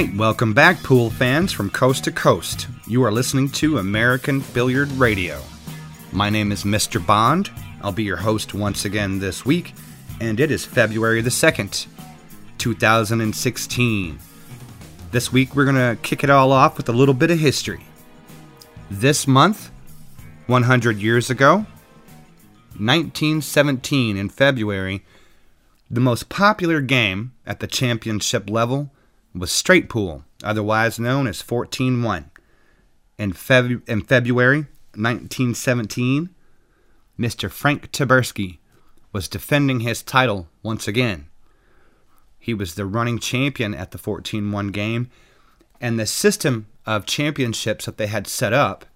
Right, welcome back, pool fans from coast to coast. You are listening to American Billiard Radio. My name is Mr. Bond. I'll be your host once again this week, and it is February the 2nd, 2016. This week, we're going to kick it all off with a little bit of history. This month, 100 years ago, 1917 in February, the most popular game at the championship level was straight pool, otherwise known as 14 1. In, Feb- in February 1917, Mr. Frank Taberski was defending his title once again. He was the running champion at the 14 1 game, and the system of championships that they had set up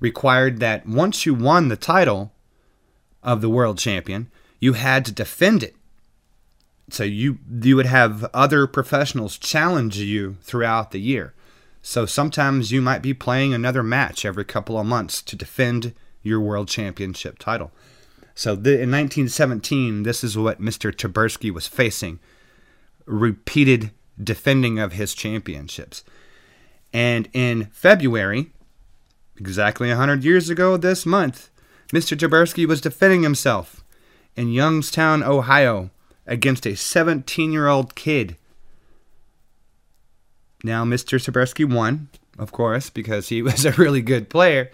required that once you won the title of the world champion, you had to defend it so you you would have other professionals challenge you throughout the year. So sometimes you might be playing another match every couple of months to defend your world championship title. So the, in 1917, this is what Mr. Taberski was facing: repeated defending of his championships. And in February, exactly 100 years ago this month, Mr. Taberski was defending himself in Youngstown, Ohio, against a 17 year old kid. Now, Mr. Taberski won, of course, because he was a really good player.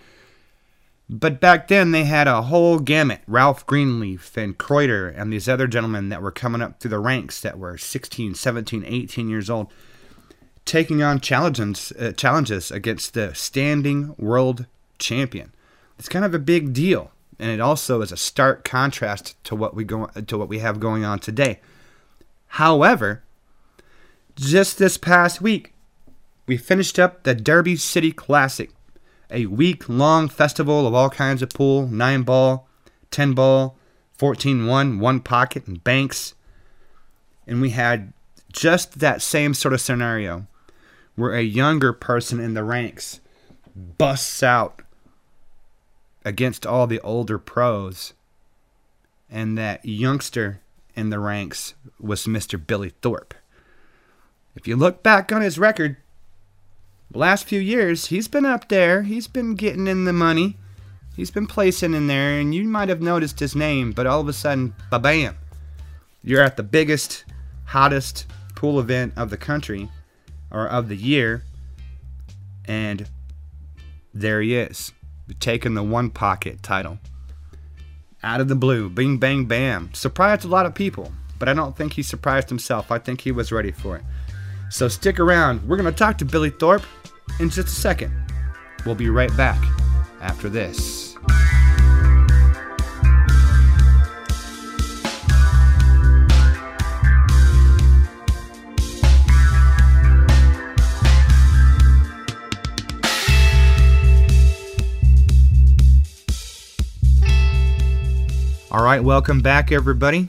But back then, they had a whole gamut Ralph Greenleaf and Kreuter and these other gentlemen that were coming up through the ranks that were 16, 17, 18 years old, taking on challenges, uh, challenges against the standing world champion. It's kind of a big deal and it also is a stark contrast to what we go to what we have going on today. However, just this past week, we finished up the Derby City Classic, a week-long festival of all kinds of pool, nine ball, ten ball, 14-1, one pocket, and banks, and we had just that same sort of scenario, where a younger person in the ranks busts out against all the older pros. And that youngster in the ranks was Mr. Billy Thorpe. If you look back on his record, the last few years, he's been up there. He's been getting in the money. He's been placing in there, and you might have noticed his name, but all of a sudden, ba bam, you're at the biggest, hottest pool event of the country or of the year, and there he is taking the one pocket title. Out of the blue, bing, bang, bam. Surprised a lot of people, but I don't think he surprised himself. I think he was ready for it. So stick around. We're going to talk to Billy Thorpe in just a second. We'll be right back after this. All right, welcome back, everybody.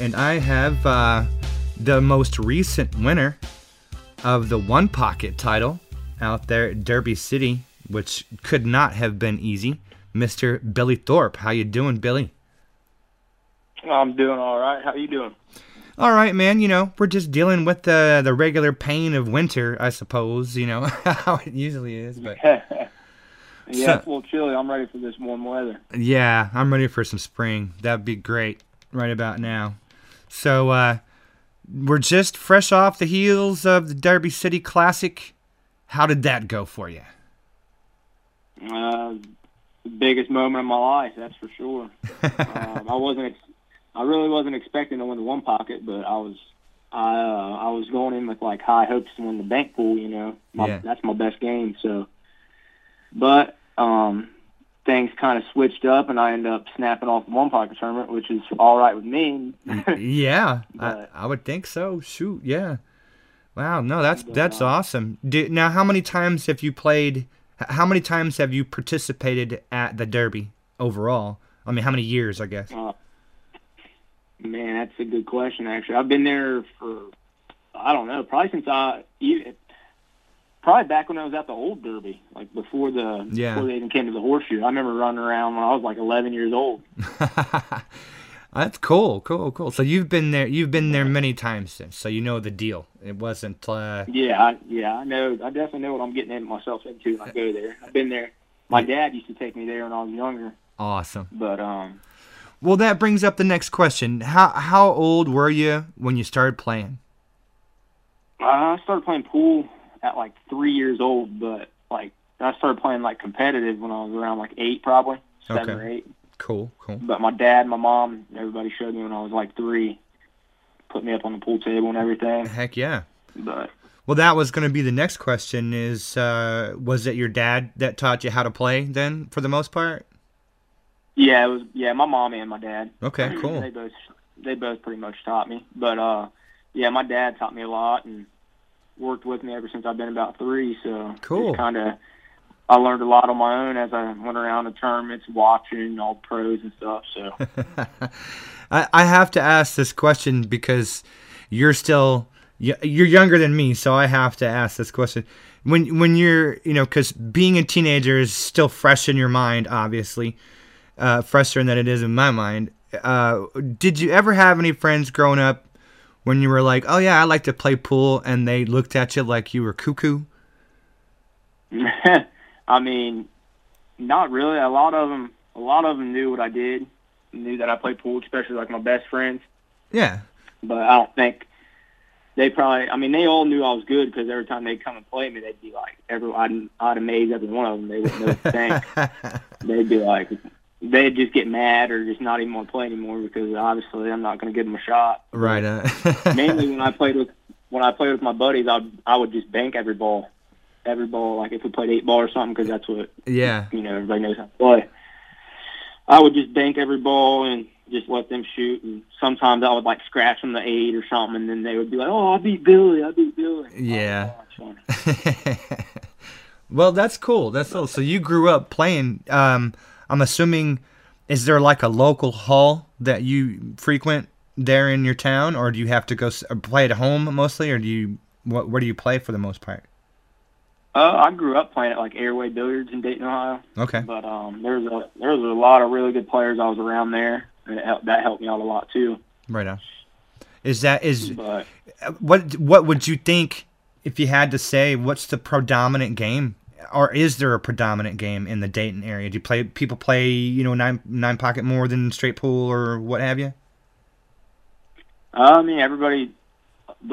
And I have uh, the most recent winner of the One Pocket title out there at Derby City, which could not have been easy. Mr. Billy Thorpe. How you doing, Billy? I'm doing all right. How you doing? All right, man. You know, we're just dealing with the the regular pain of winter, I suppose. You know how it usually is, but Yeah, so, it's a little chilly. I'm ready for this warm weather. Yeah, I'm ready for some spring. That'd be great right about now. So, uh, we're just fresh off the heels of the Derby City Classic. How did that go for you? Uh, the biggest moment of my life, that's for sure. um, I wasn't, ex- I really wasn't expecting to win the one pocket, but I was, I, uh, I was going in with like high hopes to win the bank pool. You know, my, yeah. that's my best game. So but um, things kind of switched up, and I ended up snapping off one pocket tournament, which is all right with me. yeah, I, I, would think so. Shoot, yeah. Wow, no, that's that's uh, awesome. Do, now, how many times have you played? How many times have you participated at the Derby overall? I mean, how many years? I guess. Uh, man, that's a good question. Actually, I've been there for I don't know, probably since I probably back when I was at the old Derby, like before the yeah. before they even came to the horseshoe. I remember running around when I was like 11 years old. That's cool, cool, cool. So you've been there. You've been there many times since, so you know the deal. It wasn't. Uh, Yeah, I, yeah, I know. I definitely know what I'm getting in myself into when I go there. I've been there. My dad used to take me there when I was younger, awesome. but um, Well, that brings up the next question. How how old were you when you started playing? I started playing pool at like three years old, but like I started playing like competitive when I was around like eight, probably seven Okay. or eight. Cool, cool. But my dad, my mom, everybody showed me when I was like three, put me up on the pool table and everything. Heck yeah. But Well, that was going to be the next question. Is uh, was it your dad that taught you how to play then, for the most part? yeah, it was yeah, my mom and my dad. Okay, cool. They both they both pretty much taught me. But uh, yeah, my dad taught me a lot and worked with me ever since I've been about three. So Cool. Kind of, I learned a lot on my own as I went around the tournaments, watching all the pros and stuff. So I, I have to ask this question because you're still you're younger than me, so I have to ask this question. When when you're you know because being a teenager is still fresh in your mind, obviously, uh, fresher than it is in my mind. Uh, did you ever have any friends growing up when you were like, oh yeah, I like to play pool, and they looked at you like you were cuckoo? I mean, not really. A lot of them, a lot of them knew what I did, knew that I played pool, especially like my best friends. Yeah, But I don't think they probably. I mean, they all knew I was good because every time they'd come and play me, they'd be like, every I'd, I'd amaze every one of them. They wouldn't know what to think. they'd be like, they'd just get mad or just not even want to play anymore because obviously I'm not going to give them a shot. right. Uh, Mainly when I played with when I played with my buddies, I would I would just bank every ball, every ball. Like if we played eight ball or something, because that's what yeah. you know everybody knows how to play. I would just bank every ball and just let them shoot. And sometimes I would like scratch them the eight or something, and then they would be like, "Oh, I beat Billy, I beat Billy." Yeah. Oh, well, that's cool. That's cool. So you grew up playing. Um, I'm assuming, is there like a local hall that you frequent there in your town, or do you have to go play at home mostly, or do you what? Where do you play for the most part? Uh, I grew up playing at like Airway Billiards in Dayton, Ohio. Okay. But um, there's a there's a lot of really good players. I was around there, and it helped, that helped me out a lot too. Right on. Is that is But what what would you think if you had to say what's the predominant game or is there a predominant game in the Dayton area? Do you play people play you know nine nine pocket more than straight pool or what have you? I mean, everybody.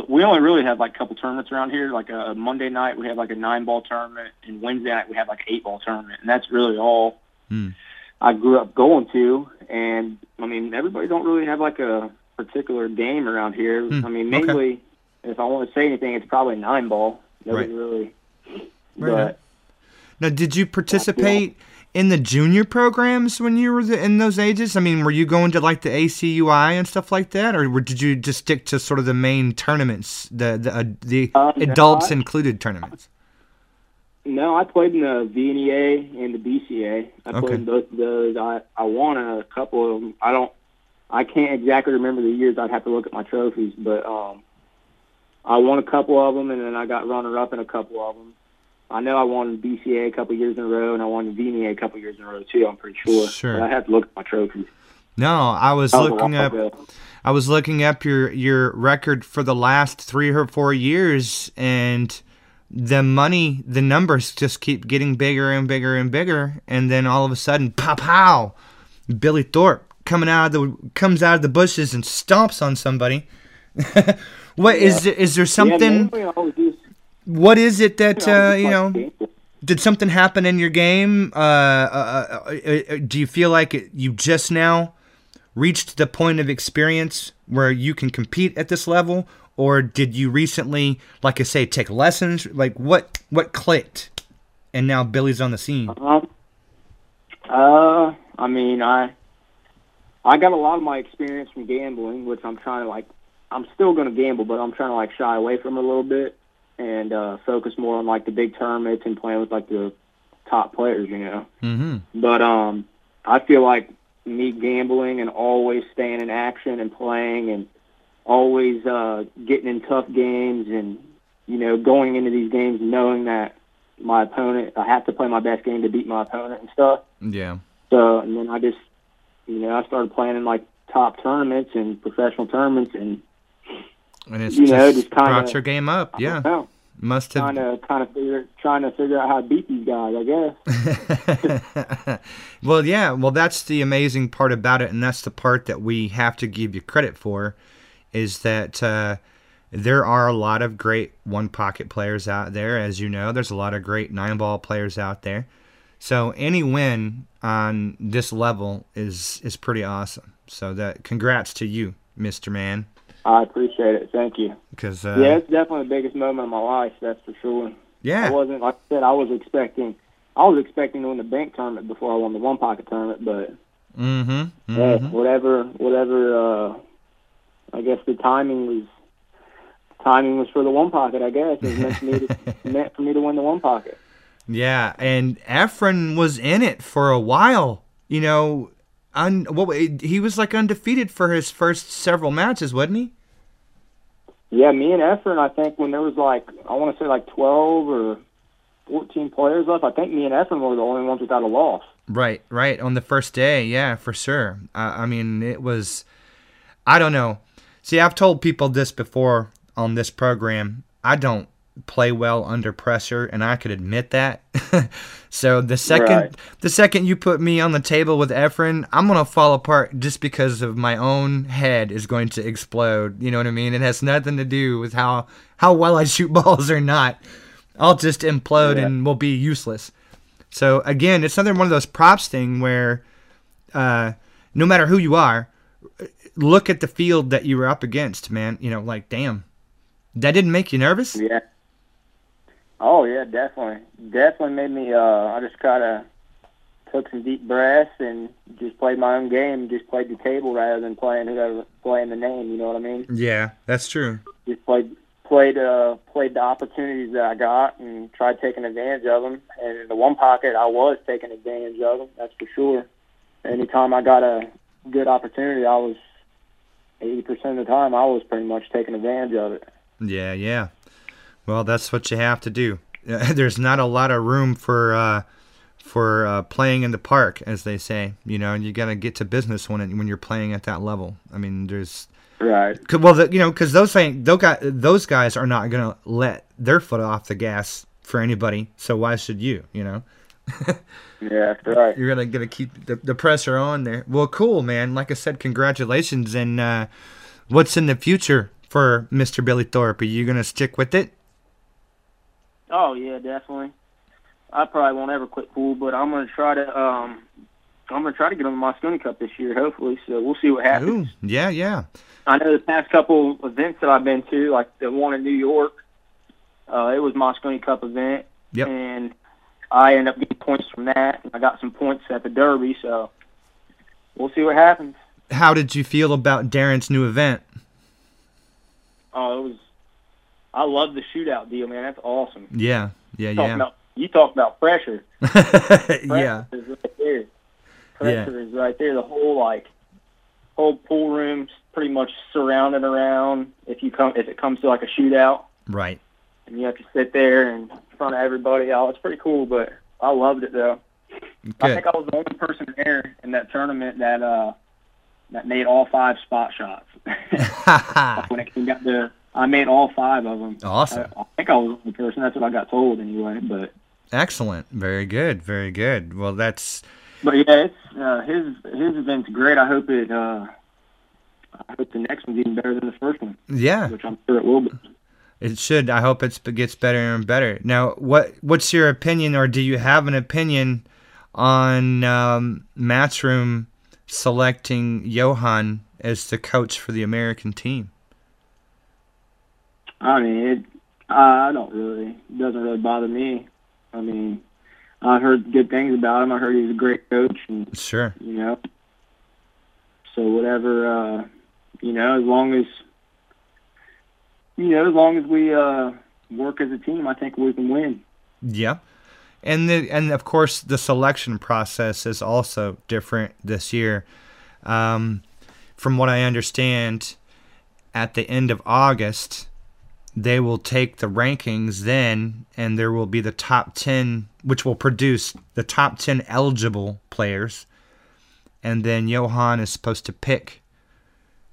We only really have like a couple tournaments around here. Like a Monday night, we have like a nine ball tournament, and Wednesday night we have like an eight ball tournament, and that's really all Hmm. I grew up going to. And I mean, everybody don't really have like a particular game around here. Hmm, I mean, okay. mainly, if I want to say anything, it's probably nine ball. Nobody Right. really. Right but Now, did you participate in the junior programs when you were the, in those ages? I mean, were you going to like the ACUI and stuff like that, or were- did you just stick to sort of the main tournaments, the the, uh, the Uh, no, adults I- included tournaments? No, I played in the VNEA and the BCA. I played in both of those. I I won a couple of them. I don't. I can't exactly remember the years. I'd have to look at my trophies, but um, I won a couple of them, and then I got runner up in a couple of them. I know I won BCA a couple years in a row, and I won VNEA a couple years in a row too. I'm pretty sure. Sure. But I have to look at my trophies. No, I was That looking up. I was looking up your your record for the last three or four years, and the money, the numbers just keep getting bigger and bigger and bigger, and then all of a sudden, pow pow, Billy Thorpe coming out of the comes out of the bushes and stomps on somebody. What is there, is there Yeah, something? mainly I always do- What is it that I uh, you know? did something happen in your game? Uh, uh, uh, uh, do you feel like it, you just now reached the point of experience where you can compete at this level, or did you recently, like I say, take lessons? Like what what clicked, and now Billy's on the scene? Um, uh, I mean, I I got a lot of my experience from gambling, which I'm trying to like. I'm still going to gamble, but I'm trying to like shy away from a little bit and uh, focus more on like the big tournaments and playing with like the top players, you know. Mm-hmm. But um, I feel like me gambling and always staying in action and playing and always uh, getting in tough games and you know going into these games knowing that my opponent, I have to play my best game to beat my opponent and stuff. Yeah. So and then I just, you know, I started playing in like top tournaments and professional tournaments, and And it's You know, just, just kinda- brought your game up. Yeah, must have. trying to kind of figure trying to figure out how to beat these guys. I guess. well, yeah. Well, that's the amazing part about it, and that's the part that we have to give you credit for, is that uh, there are a lot of great one pocket players out there. As you know, there's a lot of great nine ball players out there. So any win on this level is is pretty awesome. So that congrats to you, Mister Man, I appreciate it. Thank you. because uh, yeah, it's definitely the biggest moment of my life. That's for sure. Yeah, I yeah, wasn't like I said. I was expecting. I was expecting to win the bank tournament before I won the one pocket tournament, but mm-hmm, yeah, hmm whatever, whatever. uh I guess the timing was timing was for the one pocket. I guess it was meant for me to meant for me to win the one pocket. Yeah, and Efren was in it for a while. You know, un, what he was like undefeated for his first several matches, wasn't he? Yeah, me and Efren, I think when there was like I want to say like twelve or fourteen players left, I think me and Efren were the only ones without a loss. Right, right. On the first day, yeah, for sure. Uh, I mean, it was. I don't know. See, I've told people this before on this program. I don't play well under pressure, and I could admit that. so the second, Right. the second you put me on the table with Efren, I'm gonna fall apart just because of my own head is going to explode. You know what I mean? It has nothing to do with how how well I shoot balls or not. I'll just implode Yeah. and will be useless. So again, it's another one of those props thing where, uh, no matter who you are, look at the field that you were up against, man. You know, like damn, that didn't make you nervous. Yeah. Oh yeah, definitely, definitely made me. Uh, I just kind of took some deep breaths and just played my own game. Just played the table rather than playing whoever playing the name. You know what I mean? Yeah, that's true. Just played played uh played the opportunities that I got and tried taking advantage of them. And in the one pocket, I was taking advantage of them. That's for sure. Anytime I got a good opportunity, I was eighty percent of the time I was pretty much taking advantage of it. Yeah, yeah. Well, that's what you have to do. There's not a lot of room for uh, for uh, playing in the park, as they say. You know, you got to get to business when it, when you're playing at that level. I mean, there's Right. 'cause- well, the, you know, because those thing, those guys, those guys are not gonna let their foot off the gas for anybody. So why should you? You know, Yeah, that's right. you're gonna gonna keep the, the pressure on there. Well, cool, man. Like I said, congratulations. And uh, what's in the future for Mr. Billy Thorpe? Are you gonna stick with it? Oh yeah, definitely. I probably won't ever quit pool, but I'm gonna try to um I'm gonna try to get on the Mosconi Cup this year, hopefully. So we'll see what happens. Ooh, yeah, yeah. I know the past couple events that I've been to, like the one in New York, uh, it was Mosconi Cup event, Yep. and I ended up getting points from that. And I got some points at the Derby, so we'll see what happens. How did you feel about Darren's new event? Oh, it was. I love the shootout deal, man. That's awesome. Yeah, yeah, yeah. about you talk about pressure. Pressure yeah, is right there. Pressure is right there. The whole like whole pool room's pretty much surrounded around. If you come, if it comes to like a shootout, right. and you have to sit there in front of everybody. Oh, it's pretty cool. But I loved it though. I think I was the only person there in that tournament that uh that made all five spot shots. when it came down to, I made all five of them. awesome. I, I think I was the person. That's what I got told anyway. But Excellent. Very good. Very good. Well, that's But yeah, it's uh, his his event's great. I hope it. Uh, I hope the next one's even better than the first one, yeah. which I'm sure it will be. It should. I hope it's, it gets better and better. Now, what what's your opinion, or do you have an opinion on um, Matchroom selecting Johan as the coach for the American team? I mean, it. I don't really. It doesn't really bother me. I mean, I've heard good things about him. I heard he's a great coach, and Sure. you know. So whatever, uh, you know, as long as you know, as long as we uh, work as a team, I think we can win. Yeah. And the and of course the selection process is also different this year. Um, from what I understand, at the end of August, they will take the rankings then, and there will be the top ten, which will produce the top ten eligible players, and then Johan is supposed to pick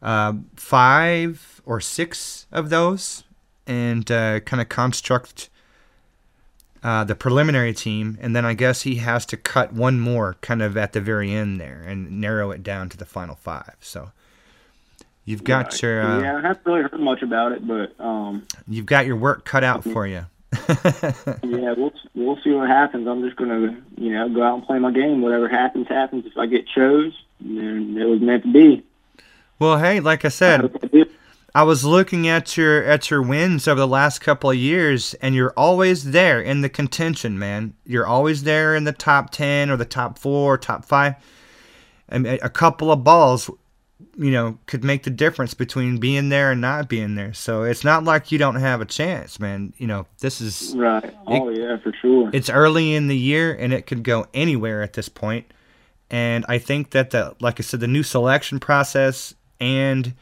uh, five or six of those and uh, kind of construct uh, the preliminary team, and then I guess he has to cut one more kind of at the very end there and narrow it down to the final five. So you've got Right. your uh, yeah, I haven't really heard much about it, but um, you've got your work cut out for you. yeah, we'll we'll see what happens. I'm just gonna you know go out and play my game. Whatever happens, happens. If I get chose, then it was meant to be. well, hey, like I said, I was looking at your at your wins over the last couple of years, and you're always there in the contention, man. You're always there in the top ten or the top four, or top five. And a couple of balls, you know, could make the difference between being there and not being there. So it's not like you don't have a chance, man. You know, this is Right. Oh yeah, for sure. it's early in the year and it could go anywhere at this point. And I think that the like I said, the new selection process and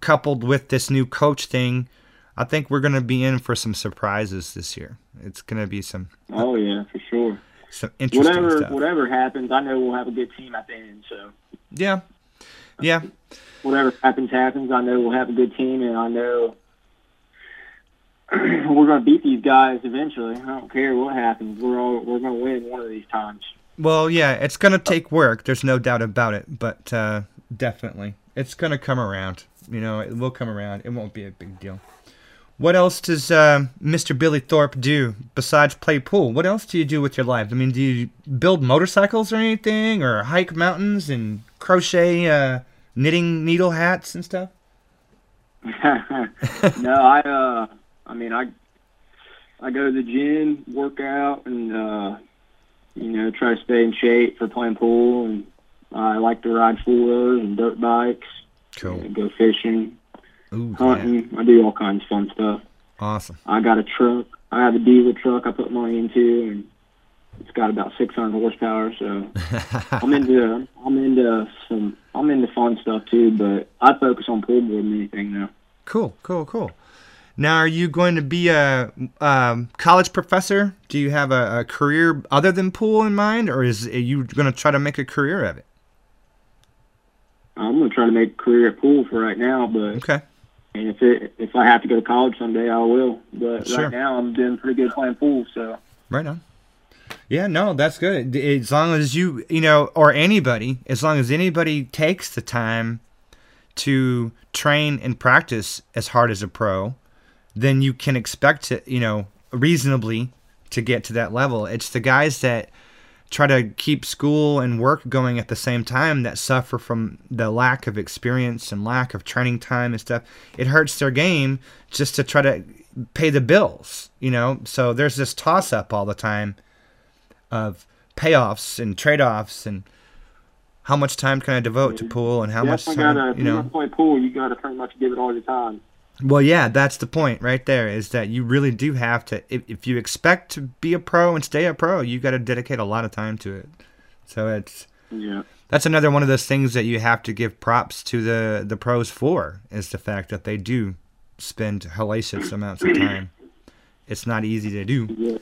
coupled with this new coach thing, I think we're gonna be in for some surprises this year. It's gonna be some Oh yeah, for sure. some interesting Whatever stuff. whatever happens, I know we'll have a good team at the end. So Yeah. Yeah. whatever happens, happens. I know we'll have a good team, and I know we're going to beat these guys eventually. I don't care what happens. We're all we're going to win one of these times. Well, yeah, it's gonna take work. There's no doubt about it. But uh, definitely, it's gonna come around. You know, it will come around. It won't be a big deal. What else does uh, Mr. Billy Thorpe do besides play pool? What else do you do with your life? I mean, do you build motorcycles or anything, or hike mountains and crochet uh, knitting needle hats and stuff? no, I uh, I mean, I I go to the gym, work out, and uh, you know, try to stay in shape for playing pool. And I like to ride four wheelers and dirt bikes. and go fishing, Ooh, yeah. hunting. I do all kinds of fun stuff. Awesome. I got a truck. I have a diesel truck I put money into, and it's got about 600 horsepower. So I'm into I'm into some I'm into fun stuff too. But I focus on pool more than anything now. Cool, cool, cool. Now, are you going to be a um, college professor? Do you have a, a career other than pool in mind, or is are you going to try to make a career of it? I'm gonna try to make a career at pool for right now, but Okay. And if it if I have to go to college someday, I will. But Sure. right now, I'm doing pretty good playing pool. So Right on. Yeah, no, that's good. As long as you, you know, or anybody, as long as anybody takes the time to train and practice as hard as a pro, then you can expect to, you know, reasonably to get to that level. It's the guys that try to keep school and work going at the same time that suffer from the lack of experience and lack of training time and stuff. It hurts their game just to try to pay the bills, you know? So there's this toss up all the time of payoffs and trade offs and how much time can I devote to mm-hmm. pool and how you much time, gotta you know? to play pool, you gotta pretty much give it all your time. Well, yeah, that's the point right there is that you really do have to, if, if you expect to be a pro and stay a pro, you got to dedicate a lot of time to it. So it's, Yeah. that's another one of those things that you have to give props to the, the pros for is the fact that they do spend hellacious amounts of time. It's not easy to do. Yeah.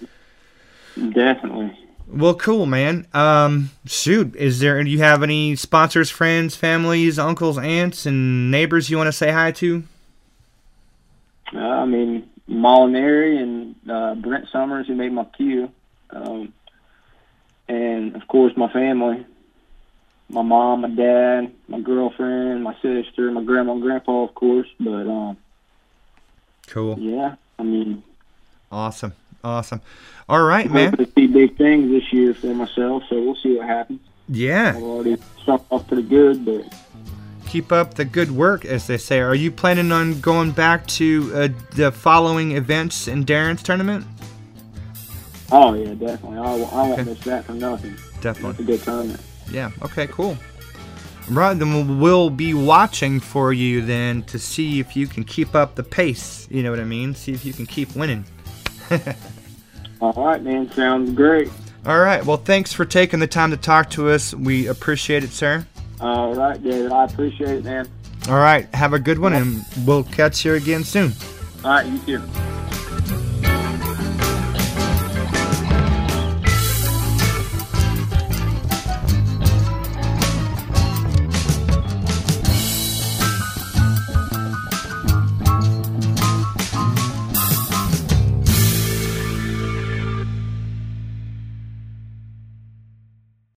Definitely. Well, cool, man. Um, shoot, is there? Do you have any sponsors, friends, families, uncles, aunts, and neighbors you want to say hi to? Uh, I mean, Molinari and uh, Brent Summers, who made my cue, um, and of course my family, my mom, my dad, my girlfriend, my sister, my grandma and grandpa, of course. But um, Cool, yeah, I mean, awesome, awesome. All right, I'm man. to see big things this year for myself. So we'll see what happens. Yeah, I've already started off pretty good, but keep up the good work, as they say. Are you planning on going back to uh, the following events in Darren's tournament? oh yeah, definitely. I, won't- I won't miss that for nothing. Definitely. It's a good tournament. Yeah. Okay. Cool. Right. Then we'll be watching for you then to see if you can keep up the pace. You know what I mean? See if you can keep winning. All right, man. Sounds great. All right. Well, thanks for taking the time to talk to us. We appreciate it, sir. All right, David. I appreciate it, man. All right. Have a good one, and we'll catch you again soon. All right, you too.